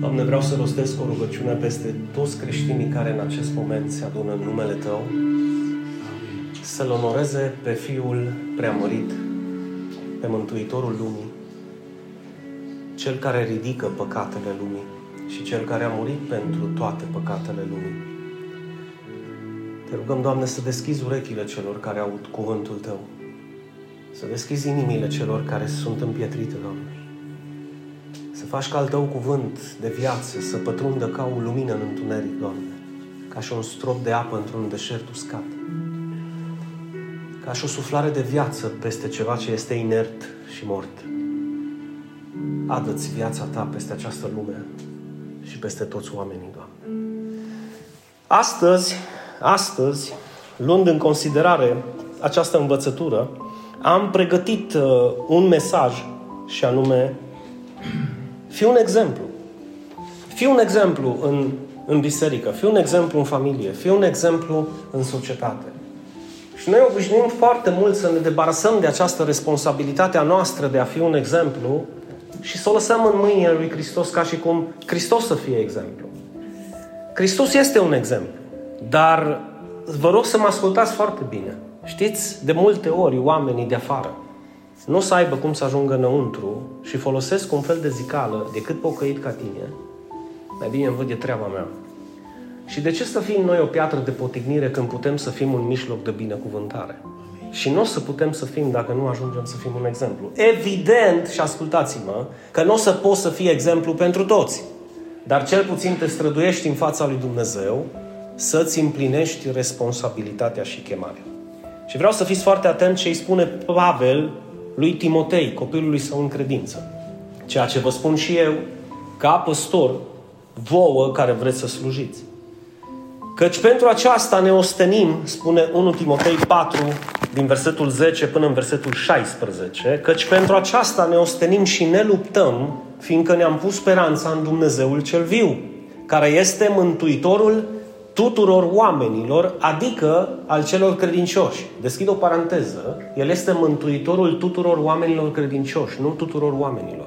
Doamne, vreau să rostesc o rugăciune peste toți creștinii care în acest moment se adună în numele Tău, să-L onoreze pe Fiul preamărit, pe Mântuitorul Lumii, Cel care ridică păcatele lumii și Cel care a murit pentru toate păcatele lumii. Te rugăm, Doamne, să deschizi urechile celor care aud cuvântul Tău, să deschizi inimile celor care sunt împietrite, Doamne, să faci ca al Tău cuvânt de viață să pătrundă ca o lumină în întuneric, Doamne, ca și un strop de apă într-un deșert uscat, ca și o suflare de viață peste ceva ce este inert și mort. Adă-ți viața Ta peste această lume și peste toți oamenii, Doamne. Astăzi, astăzi, luând în considerare această învățătură, am pregătit uh, un mesaj și anume Fii un exemplu. Fii un exemplu în, în biserică, fii un exemplu în familie, fii un exemplu în societate. Și noi obișnuim foarte mult să ne debarasăm de această responsabilitate a noastră de a fi un exemplu și să o lăsăm în mâinile lui Hristos ca și cum Hristos să fie exemplu. Hristos este un exemplu, dar vă rog să mă ascultați foarte bine. Știți, de multe ori oamenii de afară nu o să aibă cum să ajungă înăuntru și folosesc un fel de zicală decât pocăit ca tine, mai bine îmi văd de treaba mea. Și de ce să fim noi o piatră de potignire când putem să fim un mijloc de binecuvântare? Și nu o să putem să fim dacă nu ajungem să fim un exemplu. Evident, și ascultați-mă, că nu o să poți să fii exemplu pentru toți. Dar cel puțin te străduiești în fața lui Dumnezeu să-ți împlinești responsabilitatea și chemarea. Și vreau să fiți foarte atent ce îi spune Pavel lui Timotei, copilului său în credință. Ceea ce vă spun și eu, ca păstor, vouă care vreți să slujiți. Căci pentru aceasta ne ostenim, spune 1 Timotei 4, din versetul 10 până în versetul 16, căci pentru aceasta ne ostenim și ne luptăm, fiindcă ne-am pus speranța în Dumnezeul cel viu, care este Mântuitorul tuturor oamenilor, adică al celor credincioși. Deschid o paranteză. El este mântuitorul tuturor oamenilor credincioși, nu tuturor oamenilor.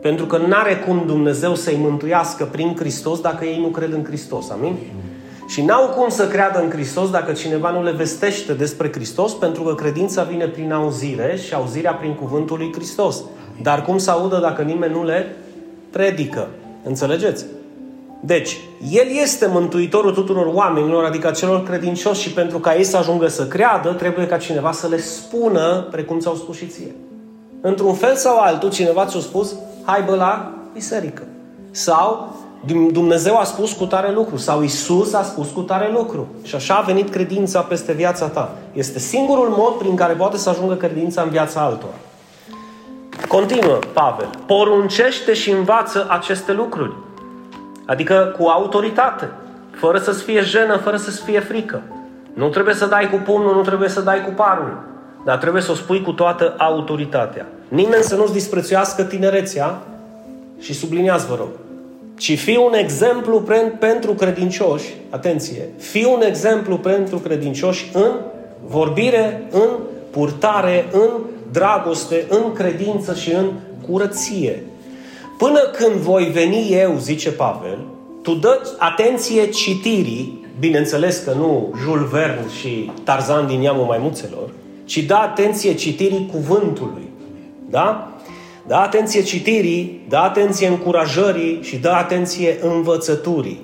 Pentru că nu are cum Dumnezeu să-i mântuiască prin Hristos dacă ei nu cred în Hristos. Amin? Și n-au cum să creadă în Hristos dacă cineva nu le vestește despre Hristos, pentru că credința vine prin auzire și auzirea prin cuvântul lui Hristos. Dar cum să audă dacă nimeni nu le predică? Înțelegeți? Deci, El este mântuitorul tuturor oamenilor, adică celor credincioși și pentru ca ei să ajungă să creadă, trebuie ca cineva să le spună, precum ți-au spus și ție. Într-un fel sau altul, cineva ți-a spus, hai bă la biserică. Sau Dumnezeu a spus cu tare lucru. Sau Isus a spus cu tare lucru. Și așa a venit credința peste viața ta. Este singurul mod prin care poate să ajungă credința în viața altora. Continuă Pavel. Poruncește și învață aceste lucruri Adică cu autoritate, fără să-ți fie jenă, fără să-ți fie frică. Nu trebuie să dai cu pumnul, nu trebuie să dai cu parul, dar trebuie să o spui cu toată autoritatea. Nimeni să nu-ți disprețuiască tinerețea și subliniați, vă rog, ci fii un exemplu pentru credincioși, atenție, fii un exemplu pentru credincioși în vorbire, în purtare, în dragoste, în credință și în curăție. Până când voi veni eu, zice Pavel, tu dă atenție citirii, bineînțeles că nu Jules Verne și Tarzan din neamul maimuțelor, ci dă atenție citirii cuvântului. Da? Dă atenție citirii, dă atenție încurajării și dă atenție învățăturii.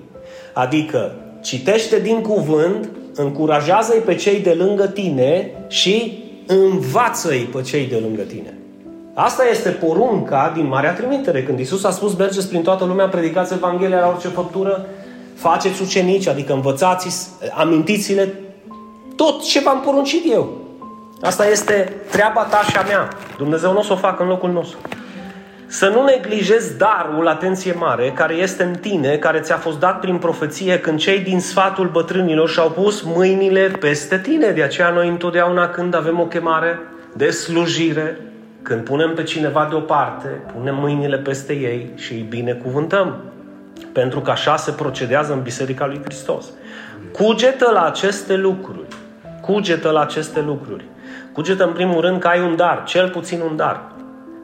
Adică citește din cuvânt, încurajează-i pe cei de lângă tine și învață-i pe cei de lângă tine. Asta este porunca din Marea Trimitere. Când Isus a spus, mergeți prin toată lumea, predicați Evanghelia la orice făptură, faceți ucenici, adică învățați, amintiți-le tot ce v-am poruncit eu. Asta este treaba ta și a mea. Dumnezeu nu o să o facă în locul nostru. Să nu neglijezi darul, atenție mare, care este în tine, care ți-a fost dat prin profeție când cei din sfatul bătrânilor și-au pus mâinile peste tine. De aceea noi întotdeauna când avem o chemare de slujire, când punem pe cineva deoparte, punem mâinile peste ei și îi binecuvântăm. Pentru că așa se procedează în Biserica lui Hristos. Cugetă la aceste lucruri. Cugetă la aceste lucruri. Cugetă în primul rând că ai un dar, cel puțin un dar.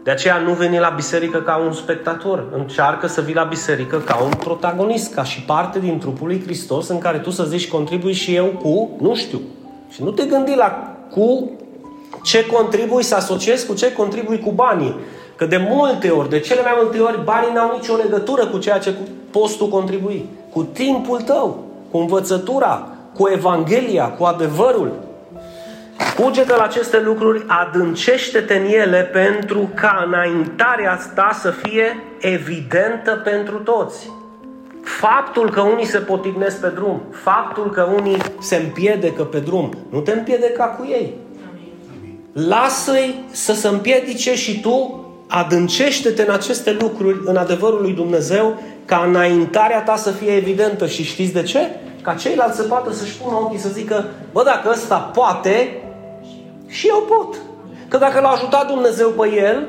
De aceea nu veni la biserică ca un spectator. Încearcă să vii la biserică ca un protagonist, ca și parte din trupul lui Hristos în care tu să zici contribui și eu cu, nu știu. Și nu te gândi la cu ce contribui să asociezi cu ce contribui cu banii. Că de multe ori, de cele mai multe ori, banii n-au nicio legătură cu ceea ce poți tu contribui. Cu timpul tău, cu învățătura, cu Evanghelia, cu adevărul. Cugetă la aceste lucruri, adâncește-te în ele pentru ca înaintarea ta să fie evidentă pentru toți. Faptul că unii se potignesc pe drum, faptul că unii se împiedică pe drum, nu te împiedica cu ei. Lasă-i să se împiedice și tu adâncește-te în aceste lucruri, în adevărul lui Dumnezeu, ca înaintarea ta să fie evidentă. Și știți de ce? Ca ceilalți să poată să-și pună ochii să zică, bă, dacă ăsta poate, și eu pot. Că dacă l-a ajutat Dumnezeu pe el,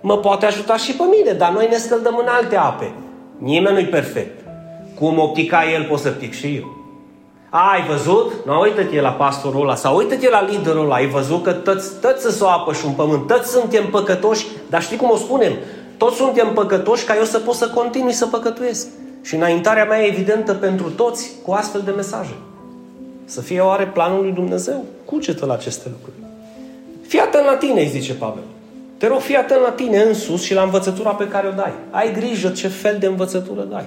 mă poate ajuta și pe mine, dar noi ne scăldăm în alte ape. Nimeni nu-i perfect. Cum optica el, pot să pic și eu. Ai văzut? Nu, uită-te la pastorul ăla sau uită-te la liderul ăla. Ai văzut că toți, toți să o apă și un pământ, toți suntem păcătoși, dar știi cum o spunem? Toți suntem păcătoși ca eu să pot să continui să păcătuiesc. Și înaintarea mea e evidentă pentru toți cu astfel de mesaje. Să fie oare planul lui Dumnezeu? Cugetă la aceste lucruri. Fii atent la tine, îi zice Pavel. Te rog, fii atent la tine însus și la învățătura pe care o dai. Ai grijă ce fel de învățătură dai.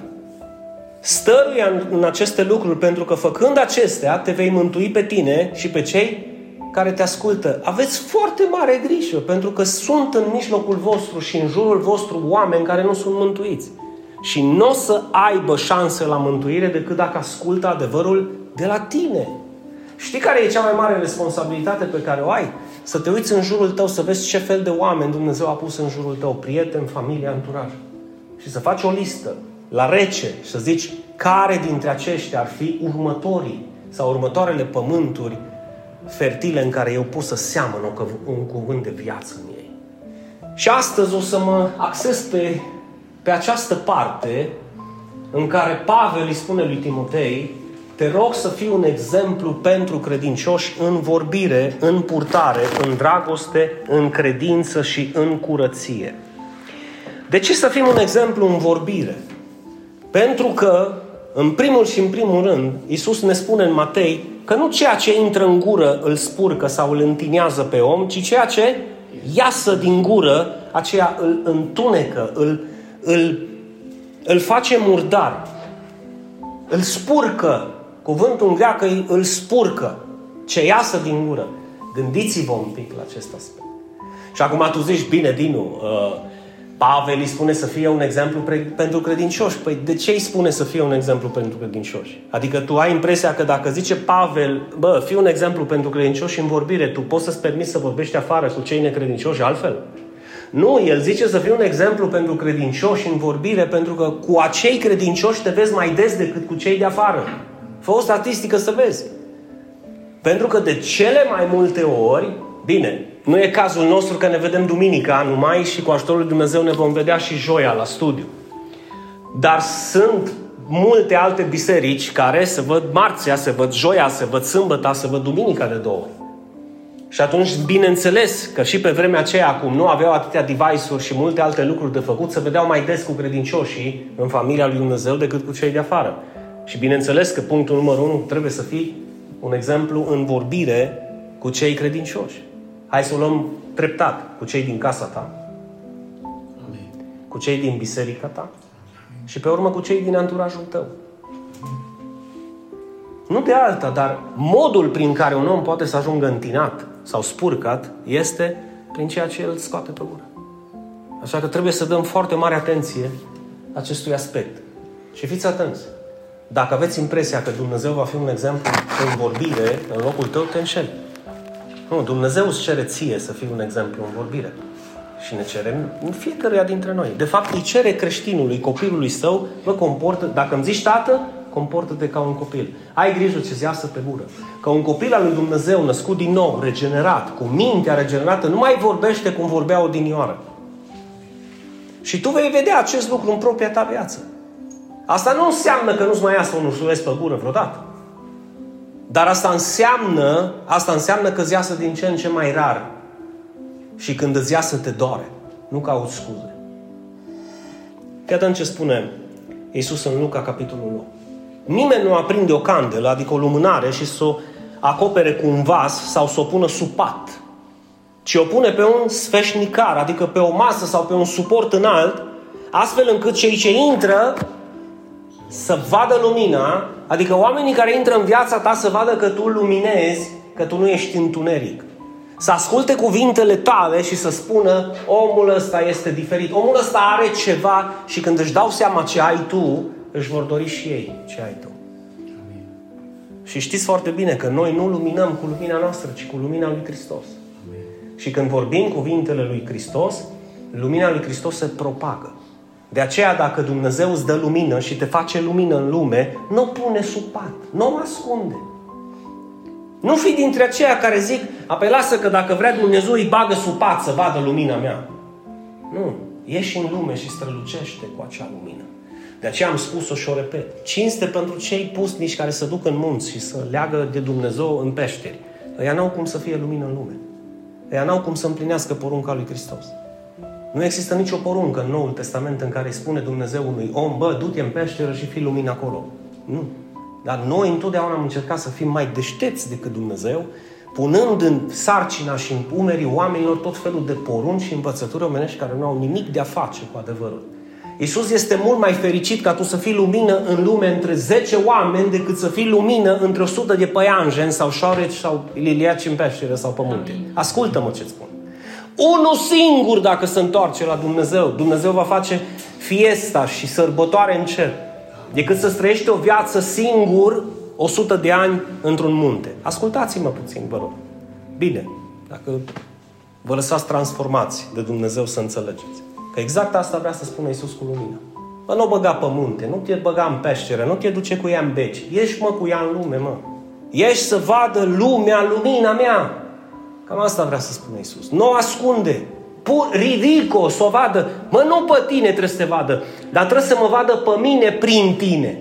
Stăruia în aceste lucruri, pentru că făcând acestea, te vei mântui pe tine și pe cei care te ascultă. Aveți foarte mare grijă, pentru că sunt în mijlocul vostru și în jurul vostru oameni care nu sunt mântuiți. Și nu o să aibă șanse la mântuire decât dacă ascultă adevărul de la tine. Știi care e cea mai mare responsabilitate pe care o ai? Să te uiți în jurul tău, să vezi ce fel de oameni Dumnezeu a pus în jurul tău, prieteni, familie, anturaj. Și să faci o listă la rece și să zici care dintre aceștia ar fi următorii sau următoarele pământuri fertile în care eu pot să seamăn un cuvânt de viață în ei. Și astăzi o să mă acces pe, pe această parte în care Pavel îi spune lui Timotei te rog să fii un exemplu pentru credincioși în vorbire, în purtare, în dragoste, în credință și în curăție. De ce să fim un exemplu în vorbire? Pentru că, în primul și în primul rând, Iisus ne spune în Matei că nu ceea ce intră în gură îl spurcă sau îl întinează pe om, ci ceea ce iasă din gură, aceea îl întunecă, îl, îl, îl face murdar, îl spurcă. Cuvântul în greacă îl spurcă. Ce iasă din gură. Gândiți-vă un pic la acest aspect. Și acum tu zici, bine, Dinu, uh, Pavel îi spune să fie un exemplu pre- pentru credincioși. Păi de ce îi spune să fie un exemplu pentru credincioși? Adică tu ai impresia că dacă zice Pavel, bă, fii un exemplu pentru credincioși în vorbire, tu poți să-ți permiți să vorbești afară cu cei necredincioși altfel? Nu, el zice să fii un exemplu pentru credincioși în vorbire, pentru că cu acei credincioși te vezi mai des decât cu cei de afară. Fă o statistică să vezi. Pentru că de cele mai multe ori, bine, nu e cazul nostru că ne vedem duminica numai și cu ajutorul lui Dumnezeu ne vom vedea și joia la studiu. Dar sunt multe alte biserici care se văd marțea, se văd joia, se văd sâmbăta, se văd duminica de două ori. Și atunci, bineînțeles că și pe vremea aceea, acum nu aveau atâtea device-uri și multe alte lucruri de făcut, se vedeau mai des cu credincioșii în familia lui Dumnezeu decât cu cei de afară. Și bineînțeles că punctul numărul unu trebuie să fie un exemplu în vorbire cu cei credincioși. Hai să o luăm treptat cu cei din casa ta, Amin. cu cei din biserica ta Amin. și pe urmă cu cei din anturajul tău. Nu de alta, dar modul prin care un om poate să ajungă întinat sau spurcat este prin ceea ce el scoate pe gură. Așa că trebuie să dăm foarte mare atenție acestui aspect. Și fiți atenți. Dacă aveți impresia că Dumnezeu va fi un exemplu în vorbire, în locul tău, te înșeli. Nu, Dumnezeu îți cere ție să fii un exemplu în vorbire. Și ne cere în fiecăruia dintre noi. De fapt, îi cere creștinului, copilului său, vă comportă, dacă îmi zici tată, comportă-te ca un copil. Ai grijă ce-ți iasă pe gură. Că un copil al lui Dumnezeu, născut din nou, regenerat, cu mintea regenerată, nu mai vorbește cum vorbea odinioară. Și tu vei vedea acest lucru în propria ta viață. Asta nu înseamnă că nu-ți mai iasă un ursuleț pe gură vreodată. Dar asta înseamnă, asta înseamnă că îți iasă din ce în ce mai rar. Și când îți iasă, te doare. Nu caut scuze. Fii atent ce spune Iisus în Luca, capitolul 9. Nimeni nu aprinde o candelă, adică o lumânare, și să o acopere cu un vas sau să o pună sub pat, ci o pune pe un sfeșnicar, adică pe o masă sau pe un suport înalt, astfel încât cei ce intră să vadă lumina, adică oamenii care intră în viața ta să vadă că tu luminezi, că tu nu ești întuneric. Să asculte cuvintele tale și să spună omul ăsta este diferit. Omul ăsta are ceva și când își dau seama ce ai tu, își vor dori și ei ce ai tu. Amin. Și știți foarte bine că noi nu luminăm cu lumina noastră, ci cu lumina lui Hristos. Amin. Și când vorbim cuvintele lui Hristos, lumina lui Hristos se propagă. De aceea, dacă Dumnezeu îți dă lumină și te face lumină în lume, nu o pune sub pat, nu o ascunde. Nu fi dintre aceia care zic, apoi lasă că dacă vrea Dumnezeu îi bagă sub pat să vadă lumina mea. Nu, ieși în lume și strălucește cu acea lumină. De aceea am spus-o și o repet. Cinste pentru cei pusnici care se duc în munți și să leagă de Dumnezeu în peșteri. Ăia n-au cum să fie lumină în lume. Ăia n-au cum să împlinească porunca lui Hristos. Nu există nicio poruncă în Noul Testament în care îi spune Dumnezeu unui om, bă, du-te în peșteră și fii lumină acolo. Nu. Dar noi întotdeauna am încercat să fim mai deștepți decât Dumnezeu, punând în sarcina și în umerii oamenilor tot felul de porunci și învățături omenești care nu au nimic de a face cu adevărul. Iisus este mult mai fericit ca tu să fii lumină în lume între 10 oameni decât să fii lumină între 100 de păianjeni sau șoareci sau liliaci în peșteră sau pe munte. Ascultă-mă ce spun. Unul singur dacă se întoarce la Dumnezeu, Dumnezeu va face fiesta și sărbătoare în cer decât să trăiești o viață singur 100 de ani într-un munte. Ascultați-mă puțin, vă rog. Bine, dacă vă lăsați transformați de Dumnezeu să înțelegeți. Că exact asta vrea să spună Iisus cu lumina. Bă, nu o băga pe munte, nu te băga în peșteră, nu te duce cu ea în beci. Ieși, mă, cu ea în lume, mă. Ieși să vadă lumea, lumina mea. Cam asta vrea să spună Iisus. Nu o ascunde. ridic-o să o vadă. Mă, nu pe tine trebuie să te vadă, dar trebuie să mă vadă pe mine prin tine.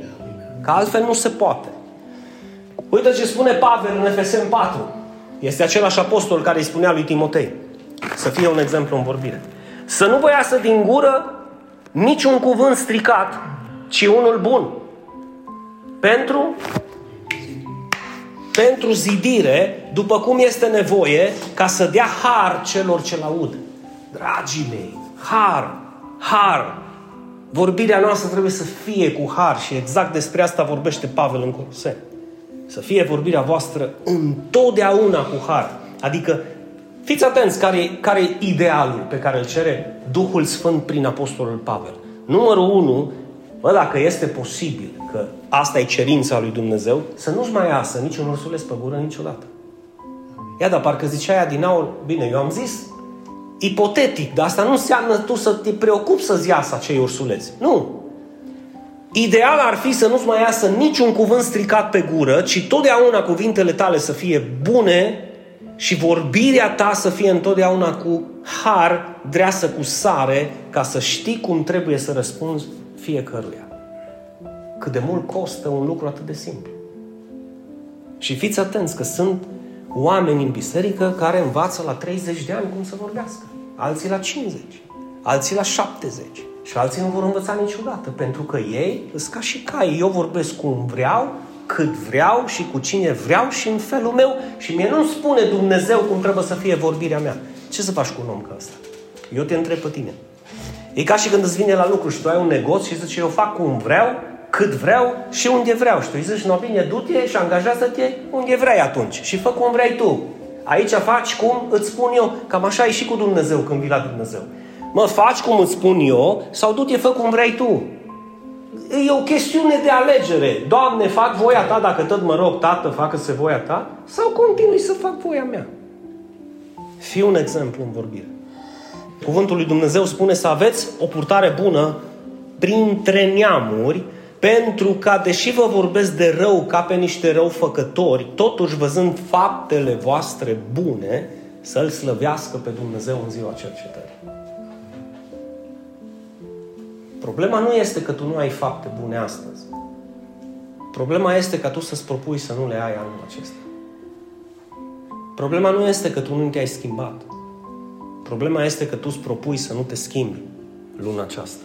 Că altfel nu se poate. Uite ce spune Pavel în Efesem 4. Este același apostol care îi spunea lui Timotei. Să fie un exemplu în vorbire. Să nu vă iasă din gură niciun cuvânt stricat, ci unul bun. Pentru pentru zidire, după cum este nevoie, ca să dea har celor ce laud. Dragii mei, har, har. Vorbirea noastră trebuie să fie cu har și exact despre asta vorbește Pavel în Coloseni. Să fie vorbirea voastră întotdeauna cu har. Adică, fiți atenți care, care e idealul pe care îl cere Duhul Sfânt prin Apostolul Pavel. Numărul 1, bă, dacă este posibil, că asta e cerința lui Dumnezeu, să nu-și mai iasă niciun ursuleț pe gură niciodată. Ia, dar parcă zicea aia din aur, bine, eu am zis ipotetic, dar asta nu înseamnă tu să te preocupi să-ți iasă acei ursuleți. Nu. Ideal ar fi să nu-ți mai iasă niciun cuvânt stricat pe gură, ci totdeauna cuvintele tale să fie bune și vorbirea ta să fie întotdeauna cu har, dreasă cu sare, ca să știi cum trebuie să răspunzi fiecăruia cât de mult costă un lucru atât de simplu. Și fiți atenți că sunt oameni în biserică care învață la 30 de ani cum să vorbească. Alții la 50, alții la 70 și alții nu vor învăța niciodată, pentru că ei sunt ca și cai. Eu vorbesc cum vreau, cât vreau și cu cine vreau și în felul meu și mie nu spune Dumnezeu cum trebuie să fie vorbirea mea. Ce să faci cu un om ca ăsta? Eu te întreb pe tine. E ca și când îți vine la lucru și tu ai un negoț și zici, eu fac cum vreau, cât vreau și unde vreau. Și tu îi zici, no bine, du-te și angajează-te unde vrei atunci și fă cum vrei tu. Aici faci cum îți spun eu. Cam așa e și cu Dumnezeu când vii la Dumnezeu. Mă, faci cum îți spun eu sau du-te, fă cum vrei tu. E o chestiune de alegere. Doamne, fac voia ta dacă tot mă rog, Tată, facă-se voia ta sau continui să fac voia mea. Fii un exemplu în vorbire. Cuvântul lui Dumnezeu spune să aveți o purtare bună printre neamuri, pentru ca, deși vă vorbesc de rău ca pe niște răufăcători, totuși văzând faptele voastre bune, să-L slăvească pe Dumnezeu în ziua cercetării. Problema nu este că tu nu ai fapte bune astăzi. Problema este ca tu să-ți propui să nu le ai anul acesta. Problema nu este că tu nu te-ai schimbat. Problema este că tu îți propui să nu te schimbi luna aceasta.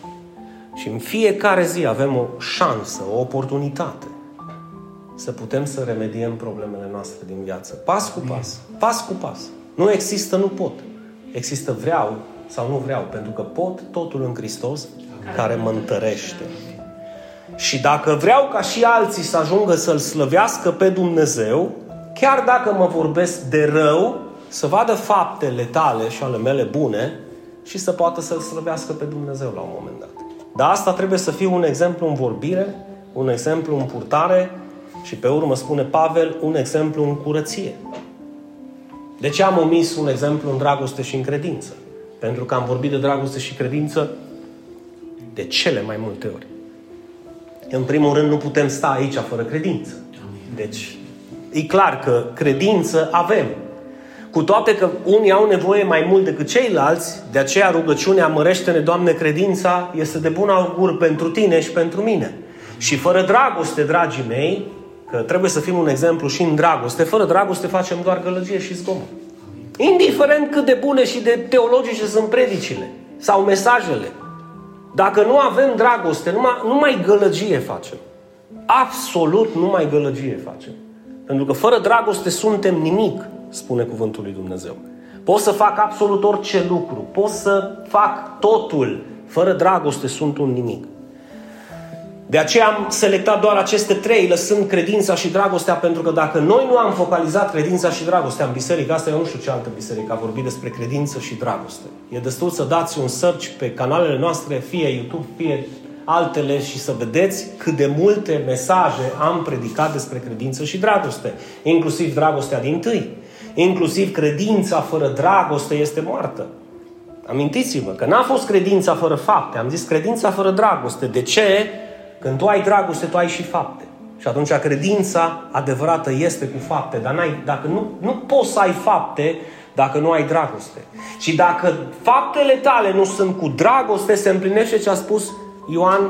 Și în fiecare zi avem o șansă, o oportunitate să putem să remediem problemele noastre din viață. Pas cu pas. Pas cu pas. Nu există, nu pot. Există vreau sau nu vreau, pentru că pot totul în Hristos care mă întărește. Și dacă vreau ca și alții să ajungă să-L slăvească pe Dumnezeu, chiar dacă mă vorbesc de rău, să vadă faptele tale și ale mele bune și să poată să-L slăvească pe Dumnezeu la un moment dat. Dar asta trebuie să fie un exemplu în vorbire, un exemplu în purtare și pe urmă spune Pavel, un exemplu în curăție. De ce am omis un exemplu în dragoste și în credință? Pentru că am vorbit de dragoste și credință de cele mai multe ori. În primul rând, nu putem sta aici fără credință. Deci, e clar că credință avem. Cu toate că unii au nevoie mai mult decât ceilalți, de aceea rugăciunea mărește-ne, Doamne, credința este de bun augur pentru tine și pentru mine. Și fără dragoste, dragii mei, că trebuie să fim un exemplu și în dragoste, fără dragoste facem doar gălăgie și zgomot. Indiferent cât de bune și de teologice sunt predicile sau mesajele, dacă nu avem dragoste, numai, numai gălăgie facem. Absolut numai gălăgie facem. Pentru că fără dragoste suntem nimic, spune cuvântul lui Dumnezeu. Pot să fac absolut orice lucru, pot să fac totul. Fără dragoste sunt un nimic. De aceea am selectat doar aceste trei, lăsând credința și dragostea, pentru că dacă noi nu am focalizat credința și dragostea în biserică, asta eu nu știu ce altă biserică a vorbit despre credință și dragoste. E destul să dați un search pe canalele noastre, fie YouTube, fie altele și să vedeți cât de multe mesaje am predicat despre credință și dragoste. Inclusiv dragostea din tâi. Inclusiv credința fără dragoste este moartă. Amintiți-vă că n-a fost credința fără fapte, am zis credința fără dragoste. De ce? Când tu ai dragoste, tu ai și fapte. Și atunci credința adevărată este cu fapte. Dar n-ai, dacă nu, nu poți să ai fapte dacă nu ai dragoste. Și dacă faptele tale nu sunt cu dragoste, se împlinește ce a spus Ioan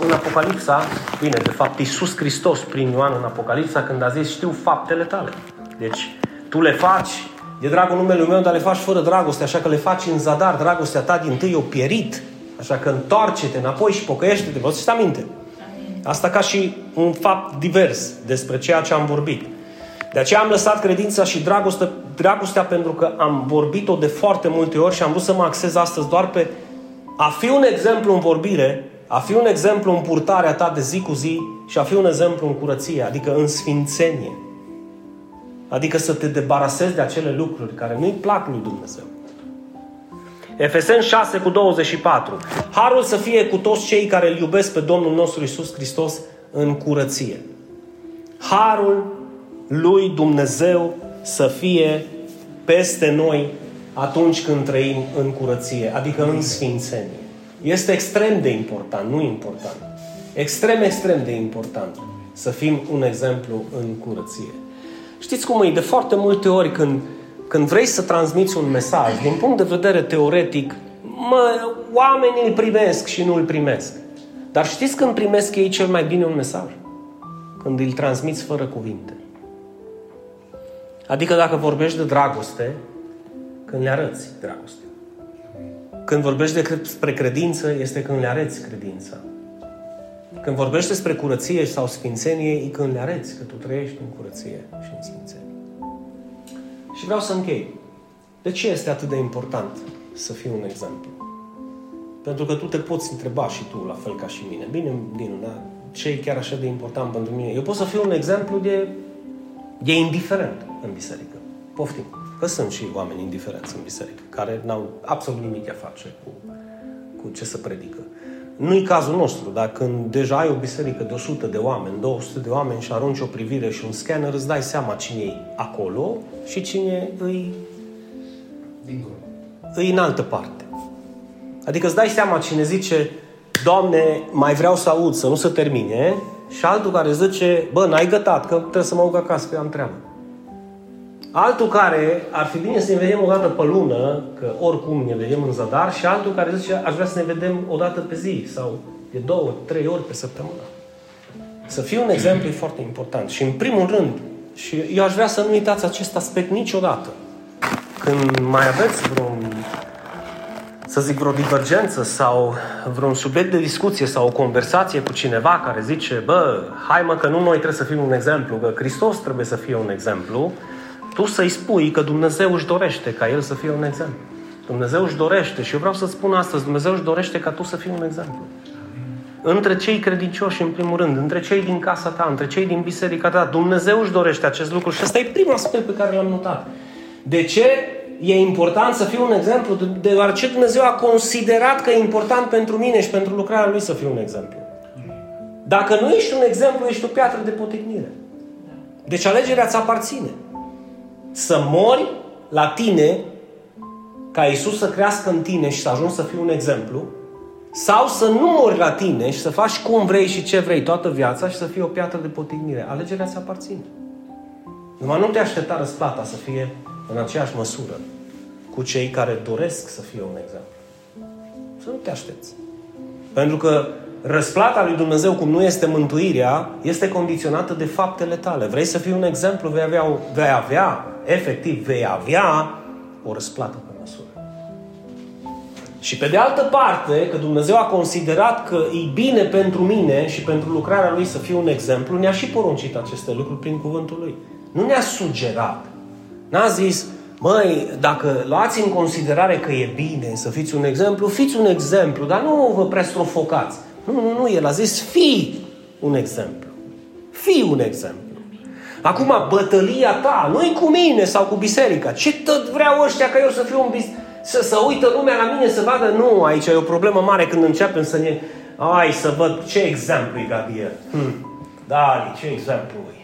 în Apocalipsa, bine, de fapt Iisus Hristos prin Ioan în Apocalipsa când a zis știu faptele tale. Deci tu le faci de dragul numelui meu, dar le faci fără dragoste, așa că le faci în zadar. Dragostea ta din tâi o pierit. Așa că întoarce-te înapoi și pocăiește-te. Vă să aminte. Asta ca și un fapt divers despre ceea ce am vorbit. De aceea am lăsat credința și dragoste, dragostea pentru că am vorbit-o de foarte multe ori și am vrut să mă axez astăzi doar pe a fi un exemplu în vorbire, a fi un exemplu în purtarea ta de zi cu zi și a fi un exemplu în curăție, adică în sfințenie. Adică să te debarasezi de acele lucruri care nu-i plac lui Dumnezeu. Efeseni 6 cu 24. Harul să fie cu toți cei care îl iubesc pe Domnul nostru Isus Hristos în curăție. Harul lui Dumnezeu să fie peste noi atunci când trăim în curăție, adică în sfințenie. Este extrem de important, nu important. Extrem, extrem de important să fim un exemplu în curăție. Știți cum e? De foarte multe ori când când vrei să transmiți un mesaj, din punct de vedere teoretic, mă, oamenii îl primesc și nu îl primesc. Dar știți când primesc ei cel mai bine un mesaj? Când îl transmiți fără cuvinte. Adică dacă vorbești de dragoste, când le arăți dragoste. Când vorbești despre credință, este când le arăți credința. Când vorbești despre curăție sau sfințenie, e când le arăți că tu trăiești în curăție și în sfințenie. Și vreau să închei. De ce este atât de important să fii un exemplu? Pentru că tu te poți întreba și tu, la fel ca și mine. Bine, Dinu, dar ce e chiar așa de important pentru mine? Eu pot să fiu un exemplu de, de indiferent în biserică. Poftim. Că sunt și oameni indiferenți în biserică, care n-au absolut nimic a face cu, cu ce să predică. Nu-i cazul nostru, dar când deja ai o biserică de 100 de oameni, 200 de oameni și arunci o privire și un scanner, îți dai seama cine e acolo și cine îi, Dincolo. îi în altă parte. Adică îți dai seama cine zice, Doamne, mai vreau să aud, să nu se termine, și altul care zice, bă, n-ai gătat, că trebuie să mă aud acasă, că am treabă. Altul care ar fi bine să ne vedem o dată pe lună, că oricum ne vedem în zadar, și altul care zice aș vrea să ne vedem o dată pe zi sau de două, trei ori pe săptămână. Să fie un exemplu e foarte important. Și în primul rând, și eu aș vrea să nu uitați acest aspect niciodată. Când mai aveți vreun să zic, vreo divergență sau vreun subiect de discuție sau o conversație cu cineva care zice, bă, hai mă că nu noi trebuie să fim un exemplu, că Hristos trebuie să fie un exemplu, tu să-i spui că Dumnezeu își dorește ca El să fie un exemplu. Dumnezeu își dorește și eu vreau să spun astăzi, Dumnezeu își dorește ca tu să fii un exemplu. Între cei credincioși, în primul rând, între cei din casa ta, între cei din biserica ta, Dumnezeu își dorește acest lucru și ăsta e primul aspect pe care l-am notat. De ce e important să fiu un exemplu? Deoarece Dumnezeu a considerat că e important pentru mine și pentru lucrarea Lui să fiu un exemplu. Dacă nu ești un exemplu, ești o piatră de poticnire. Deci alegerea ți aparține. Să mori la tine, ca Isus să crească în tine și să ajungi să fii un exemplu, sau să nu mori la tine și să faci cum vrei și ce vrei toată viața și să fii o piatră de potignire. Alegerea ți aparține. Numai nu te aștepta răsplata să fie în aceeași măsură cu cei care doresc să fie un exemplu. Să nu te aștepți. Pentru că răsplata lui Dumnezeu, cum nu este mântuirea, este condiționată de faptele tale. Vrei să fii un exemplu, vei avea, vei avea efectiv, vei avea o răsplată pe măsură. Și pe de altă parte, că Dumnezeu a considerat că e bine pentru mine și pentru lucrarea Lui să fiu un exemplu, ne-a și poruncit aceste lucruri prin cuvântul Lui. Nu ne-a sugerat. N-a zis, măi, dacă luați în considerare că e bine să fiți un exemplu, fiți un exemplu, dar nu vă prea strofocați. Nu, nu, nu, El a zis, fii un exemplu. Fii un exemplu. Acum, bătălia ta nu-i cu mine sau cu biserica. Ce tot vreau ăștia că eu să fiu un bis... Să, să uită lumea la mine să vadă? Nu, aici e o problemă mare când începem să ne... Ai, să văd ce exemplu e Gabriel. Hm. Dali, ce exemplu e?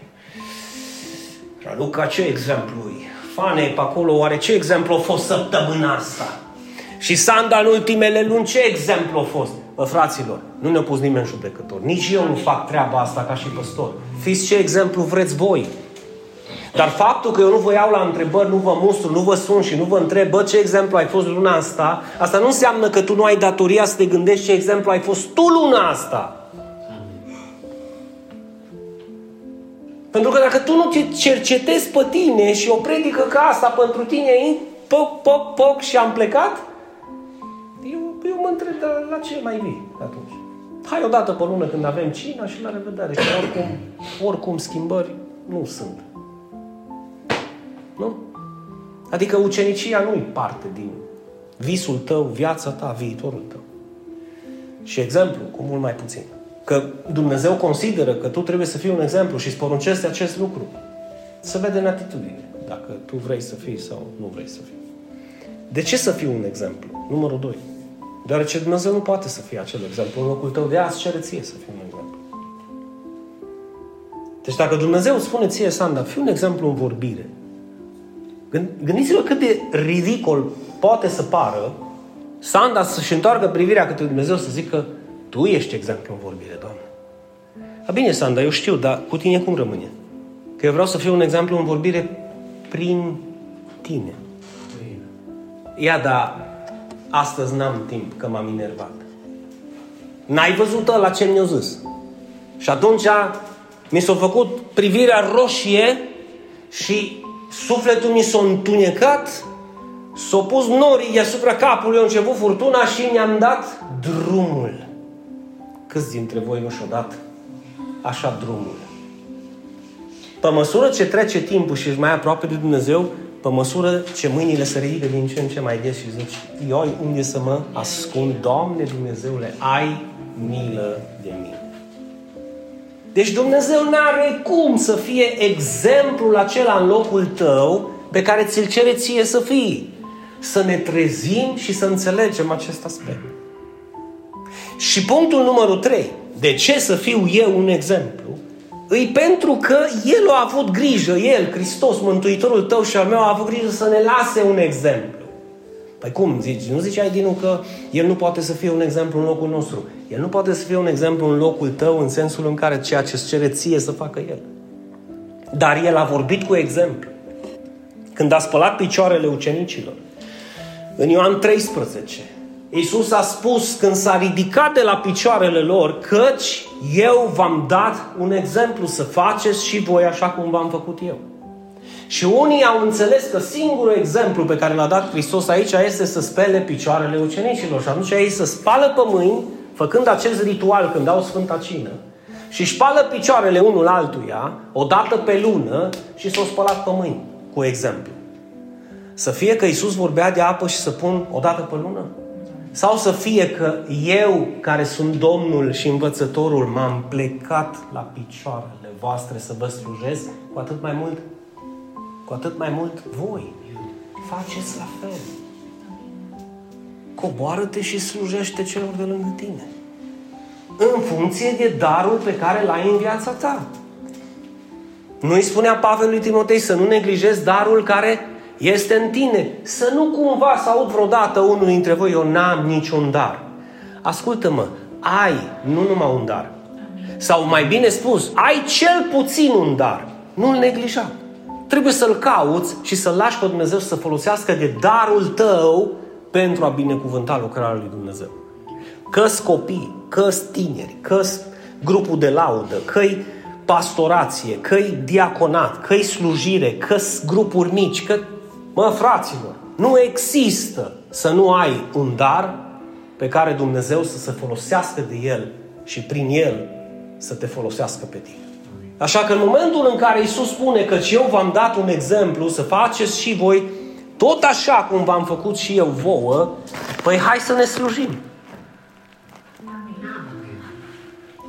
Luca, ce exemplu e? Fane pe acolo, oare ce exemplu a fost săptămâna asta? Și Sanda în ultimele luni, ce exemplu a fost? Bă, fraților, nu ne-a pus nimeni judecător. Nici eu nu fac treaba asta ca și păstor. Fiți ce exemplu vreți voi. Dar faptul că eu nu vă iau la întrebări, nu vă mustru, nu vă sun și nu vă întreb, bă, ce exemplu ai fost luna asta, asta nu înseamnă că tu nu ai datoria să te gândești ce exemplu ai fost tu luna asta. Pentru că dacă tu nu te cercetezi pe tine și o predică ca asta pentru tine, poc, poc, poc și am plecat, eu, eu mă întreb la ce mai vii atunci. Hai o dată pe lună când avem cina și la revedere. Și oricum, oricum schimbări nu sunt. Nu? Adică ucenicia nu e parte din visul tău, viața ta, viitorul tău. Și exemplu, cu mult mai puțin. Că Dumnezeu consideră că tu trebuie să fii un exemplu și îți poruncește acest lucru. Să vede în atitudine dacă tu vrei să fii sau nu vrei să fii. De ce să fii un exemplu? Numărul 2. Deoarece Dumnezeu nu poate să fie acel exemplu în locul tău. De azi cere ție să fii un exemplu. Deci dacă Dumnezeu îți spune ție, Sanda, fii un exemplu în vorbire. Gândiți-vă cât de ridicol poate să pară Sanda să-și întoarcă privirea către Dumnezeu să zică Tu ești exemplu în vorbire, Doamne. A, bine, Sanda, eu știu, dar cu tine cum rămâne? Că eu vreau să fiu un exemplu în vorbire prin tine. Ia, dar astăzi n-am timp că m-am enervat. N-ai văzut la ce mi-a zis. Și atunci mi s-a făcut privirea roșie și sufletul mi s-a întunecat, s-a pus norii deasupra capului, a început furtuna și mi-am dat drumul. Câți dintre voi nu și-au dat așa drumul? Pe măsură ce trece timpul și ești mai aproape de Dumnezeu, pe măsură ce mâinile se ridică din ce în ce mai des și zici, eu unde să mă ascund, Doamne Dumnezeule, ai milă de mine. Deci Dumnezeu nu are cum să fie exemplul acela în locul tău pe care ți-l cere ție să fii. Să ne trezim și să înțelegem acest aspect. Și punctul numărul 3. De ce să fiu eu un exemplu? Îi pentru că El a avut grijă, El, Hristos, Mântuitorul tău și al meu, a avut grijă să ne lase un exemplu. Păi cum zici? Nu ziceai, Dinu, că El nu poate să fie un exemplu în locul nostru. El nu poate să fie un exemplu în locul tău în sensul în care ceea ce îți cere ție să facă El. Dar El a vorbit cu exemplu. Când a spălat picioarele ucenicilor, în Ioan 13, Iisus a spus când s-a ridicat de la picioarele lor, căci eu v-am dat un exemplu să faceți și voi așa cum v-am făcut eu. Și unii au înțeles că singurul exemplu pe care l-a dat Hristos aici este să spele picioarele ucenicilor. Și atunci ei să spală pe mâini, făcând acest ritual când dau Sfânta Cină, și spală picioarele unul altuia, o dată pe lună, și s-au spălat pe mâini, cu exemplu. Să fie că Isus vorbea de apă și să pun o dată pe lună? Sau să fie că eu, care sunt Domnul și învățătorul, m-am plecat la picioarele voastre să vă slujesc, cu atât mai mult, cu atât mai mult voi faceți la fel. Coboară-te și slujește celor de lângă tine. În funcție de darul pe care l-ai în viața ta. Nu îi spunea Pavel lui Timotei să nu neglijezi darul care este în tine. Să nu cumva să aud vreodată unul dintre voi, eu n-am niciun dar. Ascultă-mă, ai nu numai un dar. Sau mai bine spus, ai cel puțin un dar. Nu-l neglija. Trebuie să-l cauți și să-l lași pe Dumnezeu să folosească de darul tău pentru a binecuvânta lucrarea lui Dumnezeu. Că-s copii, că-s tineri, că-s grupul de laudă, că-i pastorație, că-i diaconat, că-i slujire, că-s grupuri mici, că Mă, fraților, nu există să nu ai un dar pe care Dumnezeu să se folosească de el și prin el să te folosească pe tine. Așa că în momentul în care Isus spune că eu v-am dat un exemplu să faceți și voi tot așa cum v-am făcut și eu vouă, păi hai să ne slujim.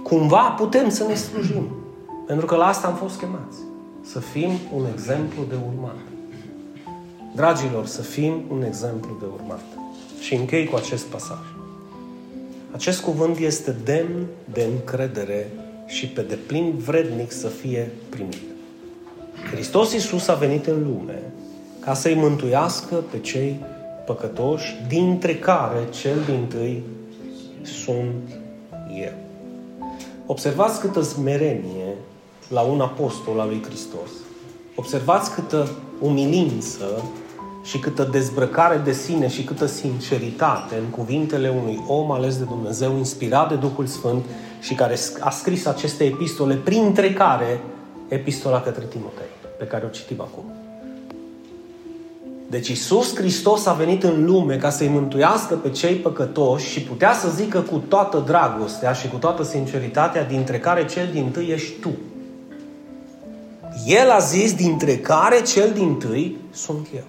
Cumva putem să ne slujim. Pentru că la asta am fost chemați. Să fim un exemplu de urmat. Dragilor, să fim un exemplu de urmat. Și închei cu acest pasaj. Acest cuvânt este demn de încredere și pe deplin vrednic să fie primit. Hristos Iisus a venit în lume ca să-i mântuiască pe cei păcătoși, dintre care cel din tâi sunt eu. Observați câtă smerenie la un apostol al lui Hristos. Observați câtă umilință și câtă dezbrăcare de sine și câtă sinceritate în cuvintele unui om ales de Dumnezeu, inspirat de Duhul Sfânt și care a scris aceste epistole, printre care epistola către Timotei, pe care o citim acum. Deci Isus Hristos a venit în lume ca să-i mântuiască pe cei păcătoși și putea să zică cu toată dragostea și cu toată sinceritatea, dintre care cel din tâi ești tu. El a zis, dintre care cel din tâi sunt eu.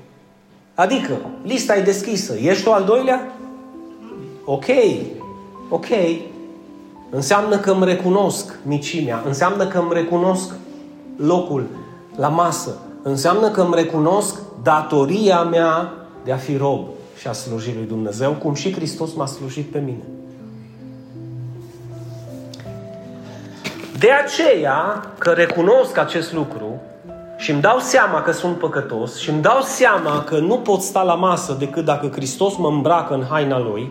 Adică, lista e deschisă. Ești tu al doilea? Ok. Ok. Înseamnă că îmi recunosc micimea. Înseamnă că îmi recunosc locul la masă. Înseamnă că îmi recunosc datoria mea de a fi rob și a sluji lui Dumnezeu, cum și Hristos m-a slujit pe mine. De aceea că recunosc acest lucru și îmi dau seama că sunt păcătos și îmi dau seama că nu pot sta la masă decât dacă Hristos mă îmbracă în haina Lui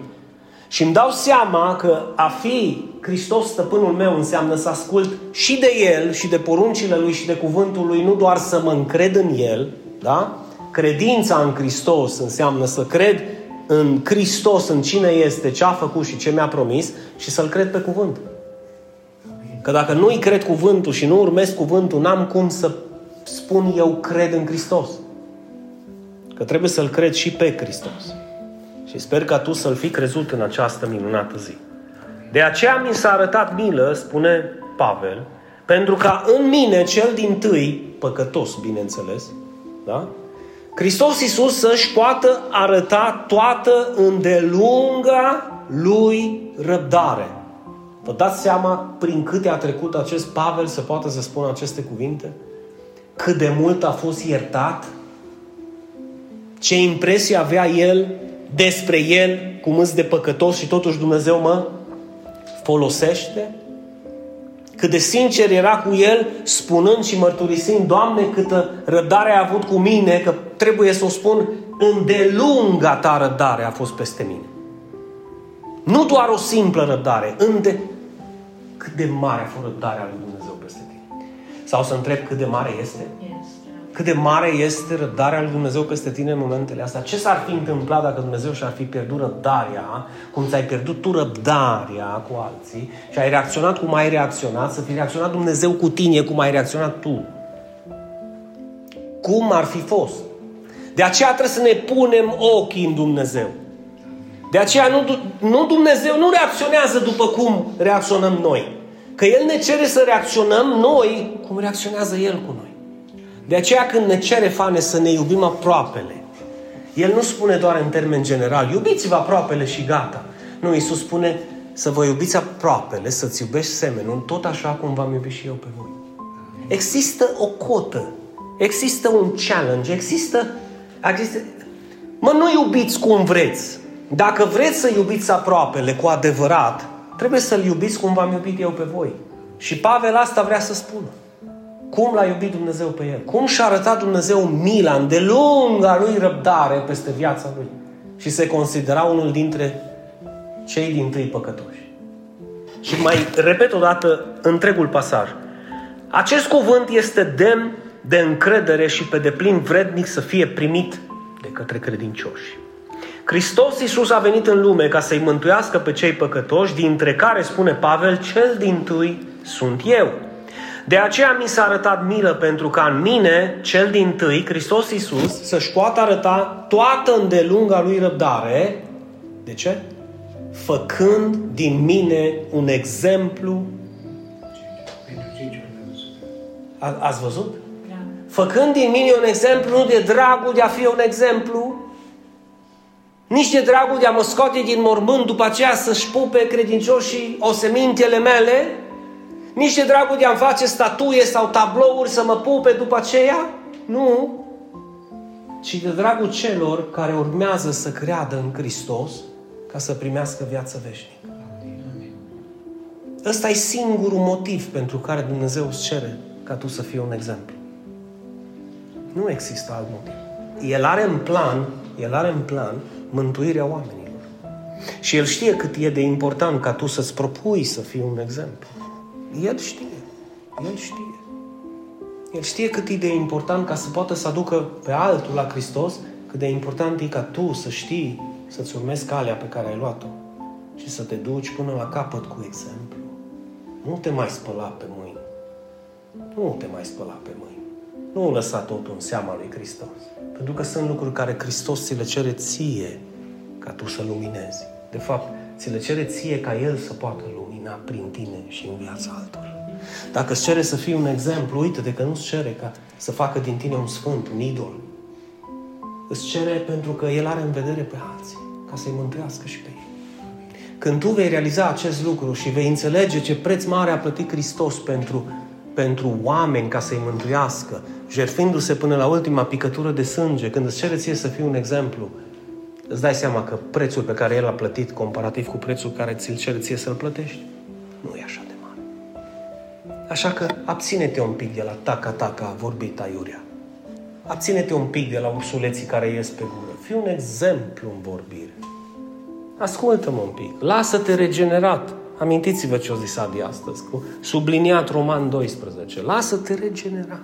și îmi dau seama că a fi Hristos stăpânul meu înseamnă să ascult și de El și de poruncile Lui și de cuvântul Lui, nu doar să mă încred în El, da? Credința în Hristos înseamnă să cred în Hristos, în cine este, ce a făcut și ce mi-a promis și să-L cred pe cuvânt. Că dacă nu-i cred cuvântul și nu urmez cuvântul, n-am cum să spun eu cred în Hristos. Că trebuie să-L cred și pe Hristos. Și sper ca tu să-L fi crezut în această minunată zi. De aceea mi s-a arătat milă, spune Pavel, pentru ca în mine, cel din tâi, păcătos, bineînțeles, da? Hristos Iisus să-și poată arăta toată îndelunga lui răbdare. Vă dați seama prin câte a trecut acest Pavel să poată să spună aceste cuvinte? Cât de mult a fost iertat? Ce impresie avea el despre el, cum îți de păcătos și totuși Dumnezeu mă folosește? Cât de sincer era cu el, spunând și mărturisind, Doamne, câtă răbdare a avut cu mine, că trebuie să o spun, îndelunga ta răbdare a fost peste mine. Nu doar o simplă răbdare, înde... cât de mare a fost răbdarea lui Dumnezeu peste tine. Sau să întreb cât de mare este? Cât de mare este răbdarea lui Dumnezeu peste tine în momentele astea? Ce s-ar fi întâmplat dacă Dumnezeu și-ar fi pierdut răbdarea, cum ți-ai pierdut tu răbdarea cu alții și ai reacționat cum ai reacționat, să fi reacționat Dumnezeu cu tine cum ai reacționat tu? cum ar fi fost. De aceea trebuie să ne punem ochii în Dumnezeu. De aceea nu, nu Dumnezeu nu reacționează după cum reacționăm noi. Că El ne cere să reacționăm noi cum reacționează El cu noi. De aceea când ne cere fane să ne iubim aproapele, El nu spune doar în termen general, iubiți-vă aproapele și gata. Nu, Iisus spune să vă iubiți aproapele, să-ți iubești semenul, tot așa cum v-am iubit și eu pe voi. Există o cotă, există un challenge, există, există Mă, nu iubiți cum vreți. Dacă vreți să iubiți aproapele cu adevărat, trebuie să-L iubiți cum v-am iubit eu pe voi. Și Pavel asta vrea să spună. Cum l-a iubit Dumnezeu pe el? Cum și-a arătat Dumnezeu mila, îndelunga lui răbdare peste viața lui? Și se considera unul dintre cei din tâi păcătoși. Și mai repet o dată întregul pasaj. Acest cuvânt este demn de încredere și pe deplin vrednic să fie primit de către credincioși. Hristos Iisus a venit în lume ca să-i mântuiască pe cei păcătoși, dintre care, spune Pavel, cel din tâi sunt eu. De aceea mi s-a arătat milă pentru ca în mine, cel din tâi, Hristos Iisus, să-și poată arăta toată îndelunga lui răbdare. De ce? Făcând din mine un exemplu. A, ați văzut? Da. Făcând din mine un exemplu, nu de dragul de a fi un exemplu, nici de dragul de a mă scoate din mormânt după aceea să-și pupe credincioșii osemintele mele, nici de dragul de a-mi face statuie sau tablouri să mă pupe după aceea, nu, ci de dragul celor care urmează să creadă în Hristos ca să primească viață veșnică. Ăsta e singurul motiv pentru care Dumnezeu îți cere ca tu să fii un exemplu. Nu există alt motiv. El are în plan, el are în plan mântuirea oamenilor. Și El știe cât e de important ca tu să-ți propui să fii un exemplu. El știe. El știe. El știe cât e de important ca să poată să aducă pe altul la Hristos, cât de important e ca tu să știi să-ți urmezi calea pe care ai luat-o și să te duci până la capăt cu exemplu. Nu te mai spăla pe mâini. Nu te mai spăla pe mâini. Nu lăsa totul în seama lui Hristos. Pentru că sunt lucruri care Hristos ți le cere ție ca tu să luminezi. De fapt, ți le cere ție ca El să poată lumina prin tine și în viața altor. Dacă îți cere să fii un exemplu, uite-te că nu-ți cere ca să facă din tine un sfânt, un idol. Îți cere pentru că El are în vedere pe alții, ca să-i mântuiască și pe ei. Când tu vei realiza acest lucru și vei înțelege ce preț mare a plătit Hristos pentru, pentru oameni ca să-i mântuiască, jertfindu-se până la ultima picătură de sânge, când îți cere ție să fii un exemplu, îți dai seama că prețul pe care El a plătit comparativ cu prețul care ți-l cere ție să-l plătești, nu e așa de mare. Așa că abține-te un pic de la taca-taca vorbit aiurea. Abține-te un pic de la ursuleții care ies pe gură. Fii un exemplu în vorbire. Ascultă-mă un pic. Lasă-te regenerat. Amintiți-vă ce o zis Adi astăzi, cu subliniat Roman 12. Lasă-te regenerat.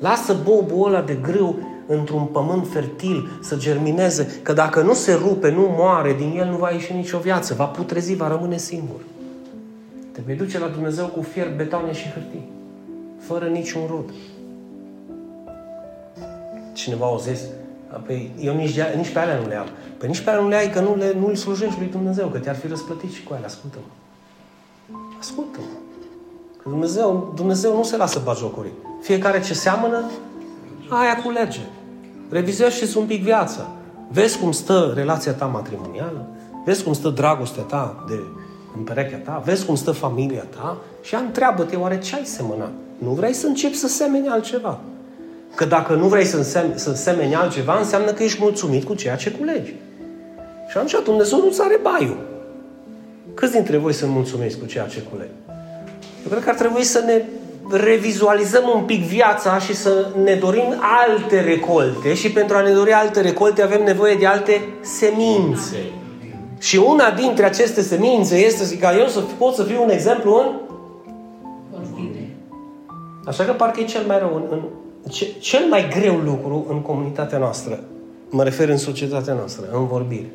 Lasă bobul ăla de grâu într-un pământ fertil să germineze, că dacă nu se rupe, nu moare, din el nu va ieși nicio viață, va putrezi, va rămâne singur. Te vei duce la Dumnezeu cu fier, betoane și hârtii, fără niciun rod. Cineva a zis, păi eu nici, de, nici pe alea nu le am. Păi nici pe alea nu le ai, că nu le, nu-L slujești lui Dumnezeu, că te-ar fi răsplătit și cu alea. Ascultă-mă. Ascultă-mă. Că Dumnezeu, Dumnezeu nu se lasă bajocorii. Fiecare ce seamănă, aia culerge. Revizuiește-ți un pic viața. Vezi cum stă relația ta matrimonială, vezi cum stă dragostea ta de în perechea ta, vezi cum stă familia ta și întreabă-te oare ce ai semănat. Nu vrei să începi să semeni altceva. Că dacă nu vrei să, sem- să semeni altceva, înseamnă că ești mulțumit cu ceea ce culegi. Și atunci Dumnezeu nu-ți are baiul. Câți dintre voi sunt mulțumiți cu ceea ce culegi? Eu cred că ar trebui să ne revizualizăm un pic viața și să ne dorim alte recolte și pentru a ne dori alte recolte avem nevoie de alte semințe. Și una dintre aceste semințe este ca eu să pot să fiu un exemplu în Așa că parcă e cel mai rău, în, în, ce, cel mai greu lucru în comunitatea noastră, mă refer în societatea noastră, în vorbire.